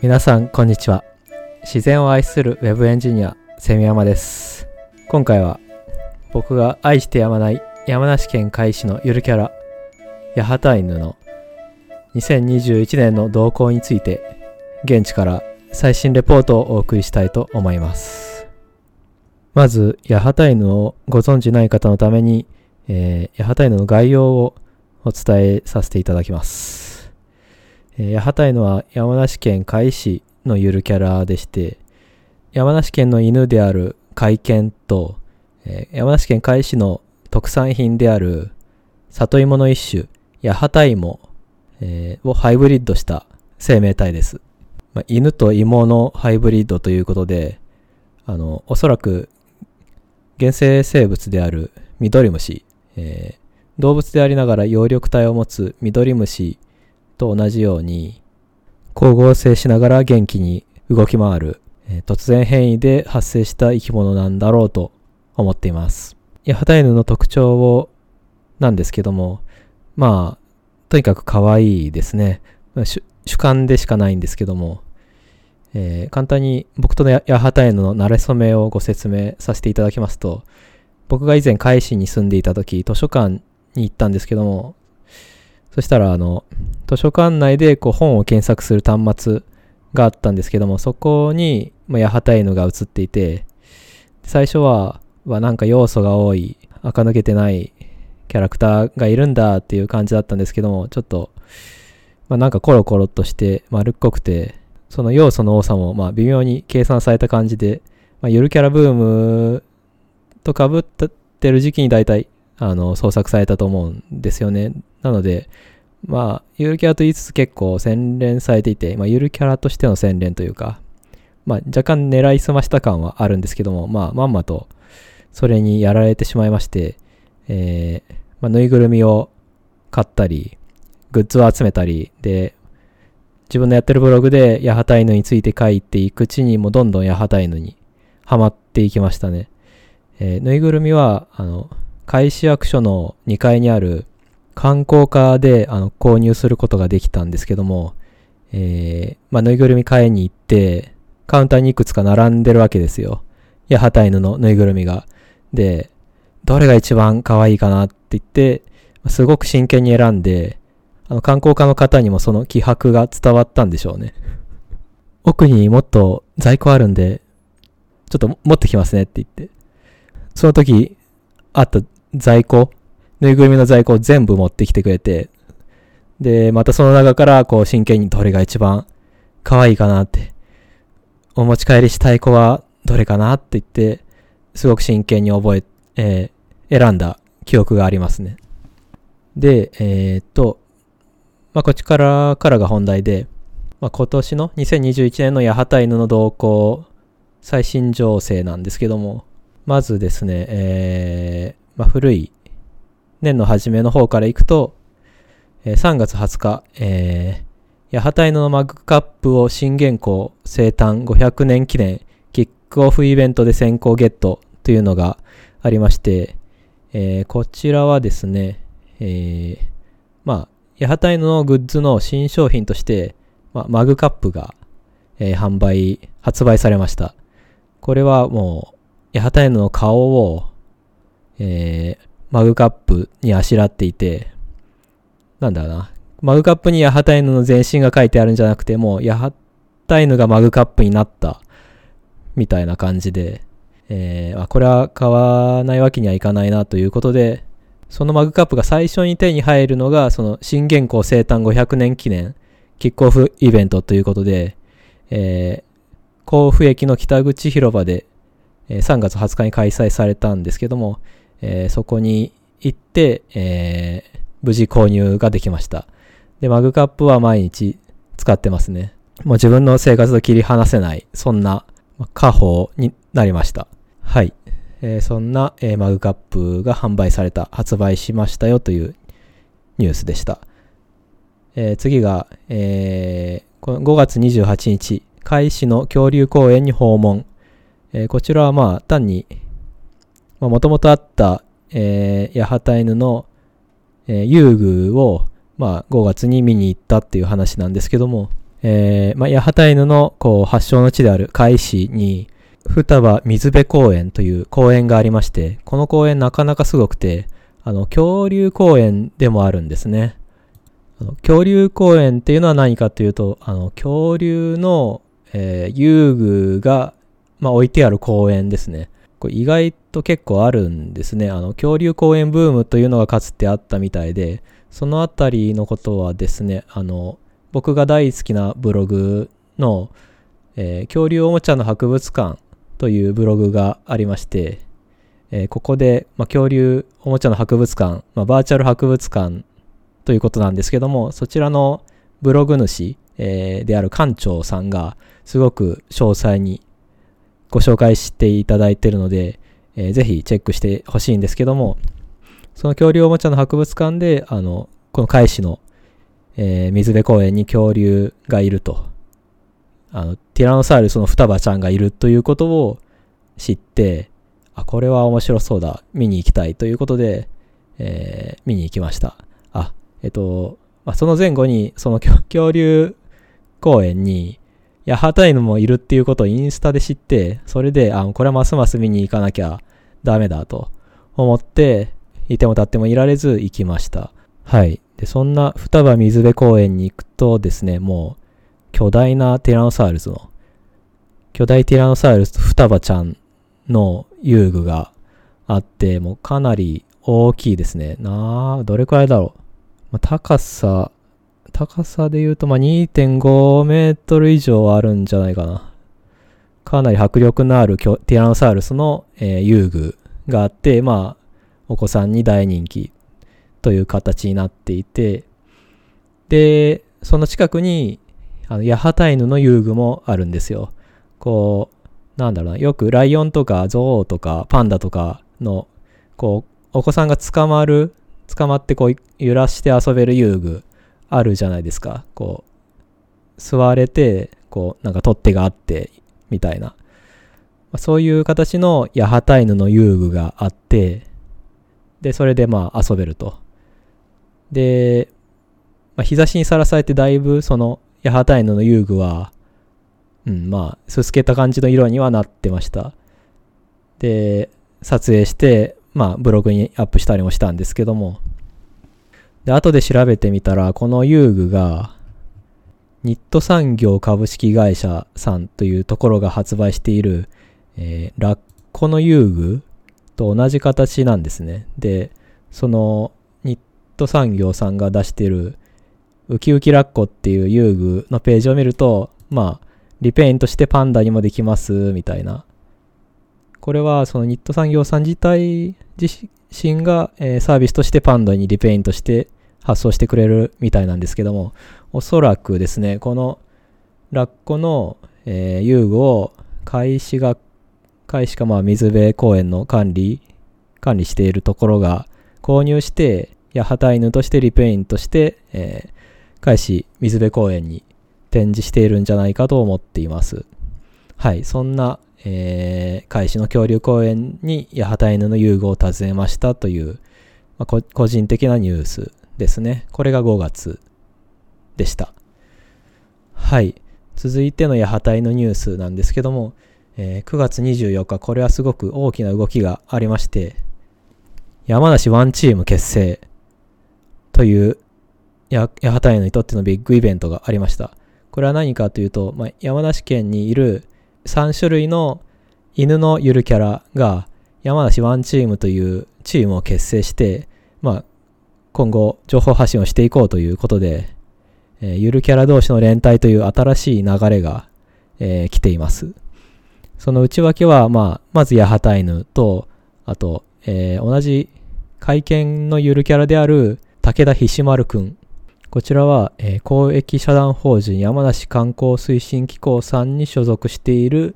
皆さんこんにちは。自然を愛するウェブエンジニアセミヤマです。今回は僕が愛してやまない山梨県海市のゆるキャラ八幡犬の2021年の動向について現地から最新レポートをお送りしたいと思います。まず八幡犬をご存じない方のために、えー、八幡犬の概要をお伝えさせていただきます。えー、八幡犬は山梨県甲斐市のゆるキャラでして、山梨県の犬である甲斐犬と、え、山梨県甲斐市の特産品である里芋の一種、八幡芋、えー、をハイブリッドした生命体です。まあ、犬と芋のハイブリッドということで、あの、おそらく原生生物であるミドリムシ、えー、動物でありながら葉緑体を持つミドリムシと同じように、光合成しながら元気に動き回る、え、突然変異で発生した生き物なんだろうと思っています。ヤハタイヌの特徴を、なんですけども、まあ、とにかく可愛いですね。主観でしかないんですけども、えー、簡単に僕とヤハタイヌの馴れ初めをご説明させていただきますと、僕が以前海市に住んでいた時、図書館に行ったんですけども、そしたら、あの、図書館内でこう本を検索する端末があったんですけども、そこに、まあ、八幡犬が映っていて、最初は、はなんか要素が多い、垢抜けてないキャラクターがいるんだっていう感じだったんですけども、ちょっと、まあ、なんかコロコロとして丸っこくて、その要素の多さもまあ微妙に計算された感じで、まあ、ゆるキャラブームと被ってる時期に大体あの創作されたと思うんですよね。なので、まあ、ゆるキャラと言いつつ結構洗練されていて、まあ、ゆるキャラとしての洗練というか、まあ、若干狙いすました感はあるんですけども、まあ、まんまとそれにやられてしまいまして、えー、まあ、ぬいぐるみを買ったり、グッズを集めたり、で、自分のやってるブログで八幡犬について書いていくうちにもどんどん八幡犬にハマっていきましたね。えー、ぬいぐるみは、あの、開市役所の2階にある観光課であの購入することができたんですけども、えー、まあ、ぬいぐるみ買いに行って、カウンターにいくつか並んでるわけですよ。八幡犬のぬいぐるみが。で、どれが一番可愛いかなって言って、すごく真剣に選んで、あの観光課の方にもその気迫が伝わったんでしょうね。奥にもっと在庫あるんで、ちょっと持ってきますねって言って。その時、あった在庫ぬいぐるみの在庫を全部持ってきてくれて、で、またその中からこう真剣にどれが一番可愛いかなって、お持ち帰りしたい子はどれかなって言って、すごく真剣に覚え、えー、選んだ記憶がありますね。で、えー、っと、まあ、こっちからからが本題で、まあ、今年の2021年の八幡犬の動向、最新情勢なんですけども、まずですね、えー、まあ、古い年の初めの方から行くと、えー、3月20日、えー、八幡犬のマグカップを新元号生誕500年記念キックオフイベントで先行ゲットというのがありまして、えー、こちらはですね、えー、まあ、八幡犬のグッズの新商品として、まあ、マグカップが、えー、販売、発売されました。これはもう、八幡犬の顔を、えー、マグカップにあしらっていて、なんだろうな。マグカップに八幡犬の全身が書いてあるんじゃなくて、もう八幡犬がマグカップになったみたいな感じで、えー、これは買わないわけにはいかないなということで、そのマグカップが最初に手に入るのが、その新元号生誕500年記念キックオフイベントということで、えー、甲府駅の北口広場で、えー、3月20日に開催されたんですけども、えー、そこに行って、えー、無事購入ができました。で、マグカップは毎日使ってますね。もう自分の生活と切り離せない、そんな家宝になりました。はい。えー、そんな、えー、マグカップが販売された、発売しましたよというニュースでした。えー、次が、えー、5月28日、海市の恐竜公園に訪問。え、こちらはまあ単にもともとあった、えー、八幡犬の、えー、遊具を、まあ、5月に見に行ったっていう話なんですけども、えー、まあ、八幡犬のこう発祥の地である海市に、双葉水辺公園という公園がありまして、この公園なかなかすごくて、あの、恐竜公園でもあるんですね。あの恐竜公園っていうのは何かというと、あの、恐竜の、えー、遊具が、まあ、置いてある公園ですね。これ意外と結構あるんですね。あの、恐竜公園ブームというのがかつてあったみたいで、そのあたりのことはですね、あの、僕が大好きなブログの、えー、恐竜おもちゃの博物館というブログがありまして、えー、ここで、まあ、恐竜おもちゃの博物館、まあ、バーチャル博物館ということなんですけども、そちらのブログ主、えー、である館長さんがすごく詳細にご紹介していただいているので、えー、ぜひチェックしてほしいんですけども、その恐竜おもちゃの博物館で、あの、この海市の、えー、水辺公園に恐竜がいると。あの、ティラノサウルスの双葉ちゃんがいるということを知って、あ、これは面白そうだ。見に行きたいということで、えー、見に行きました。あ、えっと、まあ、その前後に、その 恐竜公園に、八幡犬もいるっていうことをインスタで知って、それで、あ、これはますます見に行かなきゃダメだと思って、いても立ってもいられず行きました。はい。で、そんな双葉水辺公園に行くとですね、もう、巨大なティラノサウルスの、巨大ティラノサウルスと双葉ちゃんの遊具があって、もうかなり大きいですね。なあ、どれくらいだろう。まあ、高さ、高さで言うと、まあ、2.5メートル以上あるんじゃないかな。かなり迫力のあるティラノサウルスの、えー、遊具があって、まあ、お子さんに大人気という形になっていて、で、その近くに、あの、八幡犬の遊具もあるんですよ。こう、なんだろうな、よくライオンとかゾウとかパンダとかの、こう、お子さんが捕まる、捕まってこう、揺らして遊べる遊具あるじゃないですか。こう、座れて、こう、なんか取っ手があって、みたいな。そういう形の八幡犬の遊具があって、で、それでまあ遊べると。で、まあ、日差しにさらされてだいぶその八幡犬の遊具は、うん、まあ、すすけた感じの色にはなってました。で、撮影して、まあ、ブログにアップしたりもしたんですけども、で、後で調べてみたら、この遊具が、ニット産業株式会社さんというところが発売している、えー、ラッコの遊具と同じ形なんですね。で、そのニット産業さんが出しているウキウキラッコっていう遊具のページを見ると、まあ、リペイントしてパンダにもできます、みたいな。これはそのニット産業さん自体自身が、えー、サービスとしてパンダにリペイントして発送してくれるみたいなんですけども、おそらくですね、このラッコの、えー、遊具を開始が、開始かまあ水辺公園の管理、管理しているところが購入して、八幡犬としてリペイントして、えー、開始水辺公園に展示しているんじゃないかと思っています。はい、そんな、えー、開始の恐竜公園に八幡犬の遊具を訪ねましたという、まあ、個人的なニュースですね。これが5月でした。はい。続いての八幡犬ニュースなんですけども、えー、9月24日、これはすごく大きな動きがありまして、山梨ワンチーム結成という八幡犬にとってのビッグイベントがありました。これは何かというと、まあ、山梨県にいる3種類の犬のゆるキャラが山梨ワンチームというチームを結成して、まあ、今後情報発信をしていこうということで、えー、ゆるキャラ同士の連帯という新しい流れが、えー、来ています。その内訳は、まあ、まず八幡犬と、あと、えー、同じ会見のゆるキャラである武田ひし丸くんこちらは、えー、公益社団法人山梨観光推進機構さんに所属している、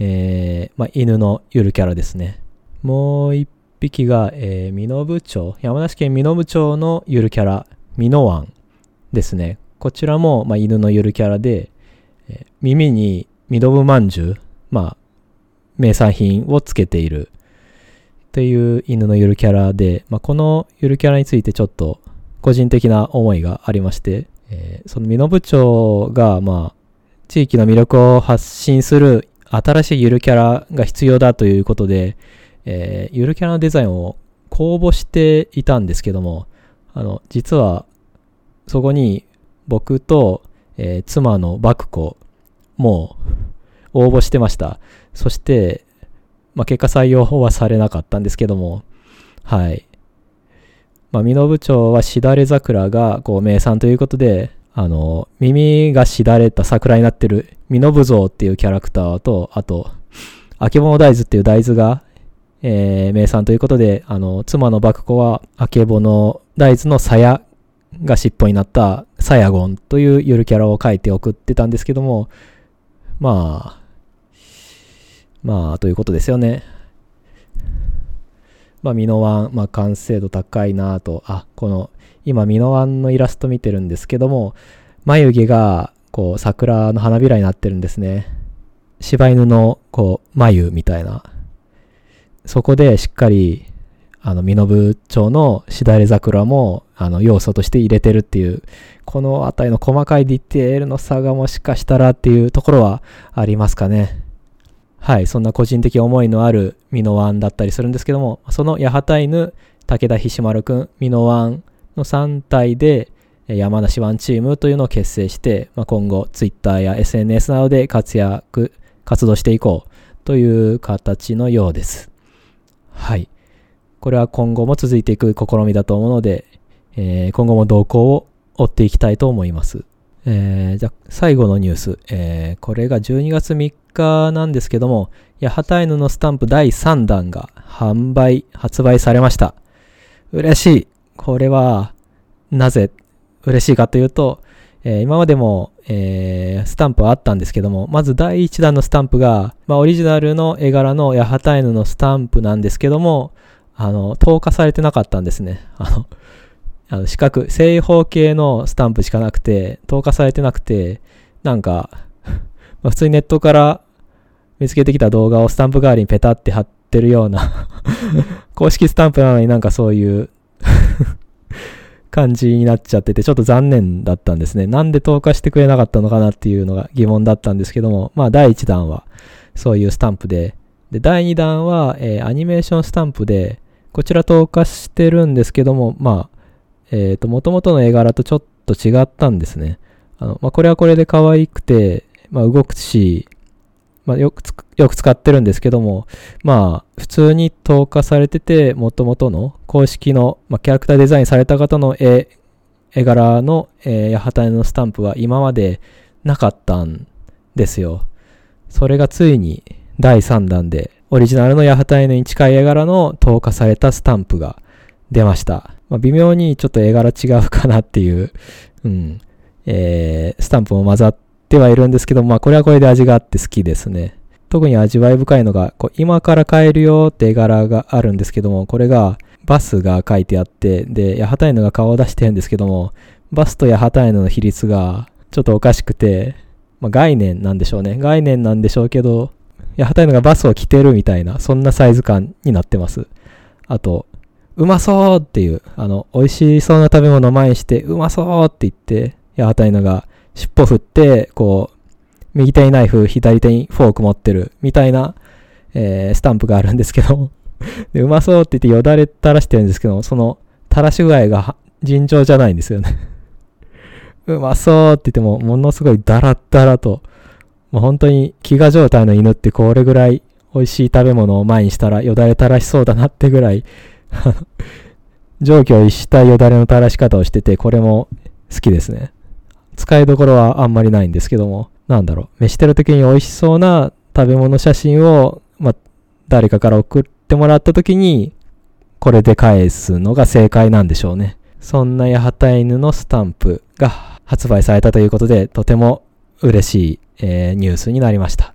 えー、まあ、犬のゆるキャラですね。もう一匹が、えー、美濃町、山梨県美濃町のゆるキャラ、美濃湾ですね。こちらも、まあ、犬のゆるキャラで、えー、耳にミノブまんじゅう、まあ、名産品をつけているという犬のゆるキャラで、まあ、このゆるキャラについてちょっと個人的な思いがありまして、えー、その美濃部長が、まあ、地域の魅力を発信する新しいゆるキャラが必要だということで、えー、ゆるキャラのデザインを公募していたんですけども、あの、実は、そこに僕と、えー、妻のバクコも応募してました。そして、まあ、結果採用はされなかったんですけども、はい。まあ、美濃部長はしだれ桜がこう名産ということで、あの、耳がしだれた桜になってる美濃部像っていうキャラクターと、あと、あけぼの大豆っていう大豆が、えー、名産ということで、あの、妻のバクコは、あけぼの大豆の鞘が尻尾になったサヤゴンというゆるキャラを書いて送ってたんですけども、まあ、まあ、ということですよね。まあ、ミノワン、まあ、完成度高いなと、あ、この、今、ミノワンのイラスト見てるんですけども、眉毛が、こう、桜の花びらになってるんですね。柴犬の、こう、眉みたいな。そこでしっかり、あの、身延町のしだれ桜も、あの、要素として入れてるっていう、このあたりの細かいディテールの差がもしかしたらっていうところはありますかね。はい、そんな個人的思いのあるミノワンだったりするんですけども、その八幡犬、武田ひし丸くん、ミノワンの3体で、山梨ワンチームというのを結成して、まあ、今後、Twitter や SNS などで活躍、活動していこうという形のようです。はい。これは今後も続いていく試みだと思うので、えー、今後も動向を追っていきたいと思います。えー、じゃ最後のニュース、えー、これが12月3日なんですけども、八幡犬のスタンプ第3弾が販売、発売されました。嬉しい。これは、なぜ嬉しいかというと、えー、今までも、えー、スタンプはあったんですけども、まず第1弾のスタンプが、まあ、オリジナルの絵柄の八幡犬のスタンプなんですけども、あの、透過されてなかったんですね。あの、あの四角、正方形のスタンプしかなくて、透過されてなくて、なんかま普通にネットから見つけてきた動画をスタンプ代わりにペタって貼ってるような公式スタンプなのになんかそういう感じになっちゃってて、ちょっと残念だったんですね。なんで透過してくれなかったのかなっていうのが疑問だったんですけども、まあ第1弾はそういうスタンプで、で、第2弾は、えー、アニメーションスタンプで、こちら透過してるんですけども、まあ、えっ、ー、と、元々の絵柄とちょっと違ったんですね。あの、まあ、これはこれで可愛くて、まあ、動くし、まあ、よくよく使ってるんですけども、まあ、普通に投下されてて、元々の公式の、まあ、キャラクターデザインされた方の絵、絵柄の、えー、八幡のスタンプは今までなかったんですよ。それがついに第3弾で、オリジナルの八幡に近い絵柄の投下されたスタンプが出ました。まあ、微妙にちょっと絵柄違うかなっていう、うん、えー、スタンプも混ざってはいるんですけど、まあこれはこれで味があって好きですね。特に味わい深いのが、こう今から買えるよって絵柄があるんですけども、これがバスが書いてあって、で、八幡犬が顔を出してるんですけども、バスと八幡犬の比率がちょっとおかしくて、まあ、概念なんでしょうね。概念なんでしょうけど、八幡犬がバスを着てるみたいな、そんなサイズ感になってます。あと、うまそうっていう、あの、美味しそうな食べ物を前にして、うまそうって言って、八幡犬が尻尾振って、こう、右手にナイフ、左手にフォーク持ってる、みたいな、えー、スタンプがあるんですけどで、うまそうって言ってよだれ垂らしてるんですけど、その垂らし具合が尋常じゃないんですよねうまそうって言っても、ものすごいダラッダラと、もう本当に飢餓状態の犬ってこれぐらい美味しい食べ物を前にしたらよだれ垂らしそうだなってぐらい 上記を逸したよだれの垂らし方をしてて、これも好きですね。使いどころはあんまりないんですけども、なんだろう、飯してる時に美味しそうな食べ物写真を、まあ誰かから送ってもらった時に、これで返すのが正解なんでしょうね。そんな八幡犬のスタンプが発売されたということで、とても嬉しい、えー、ニュースになりました。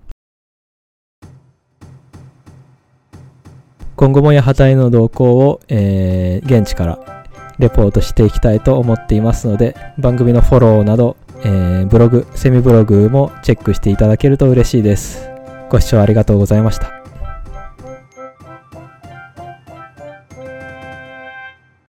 今後も八幡への動向を、えー、現地からレポートしていきたいと思っていますので、番組のフォローなど、えー、ブログ、セミブログもチェックしていただけると嬉しいです。ご視聴ありがとうございました。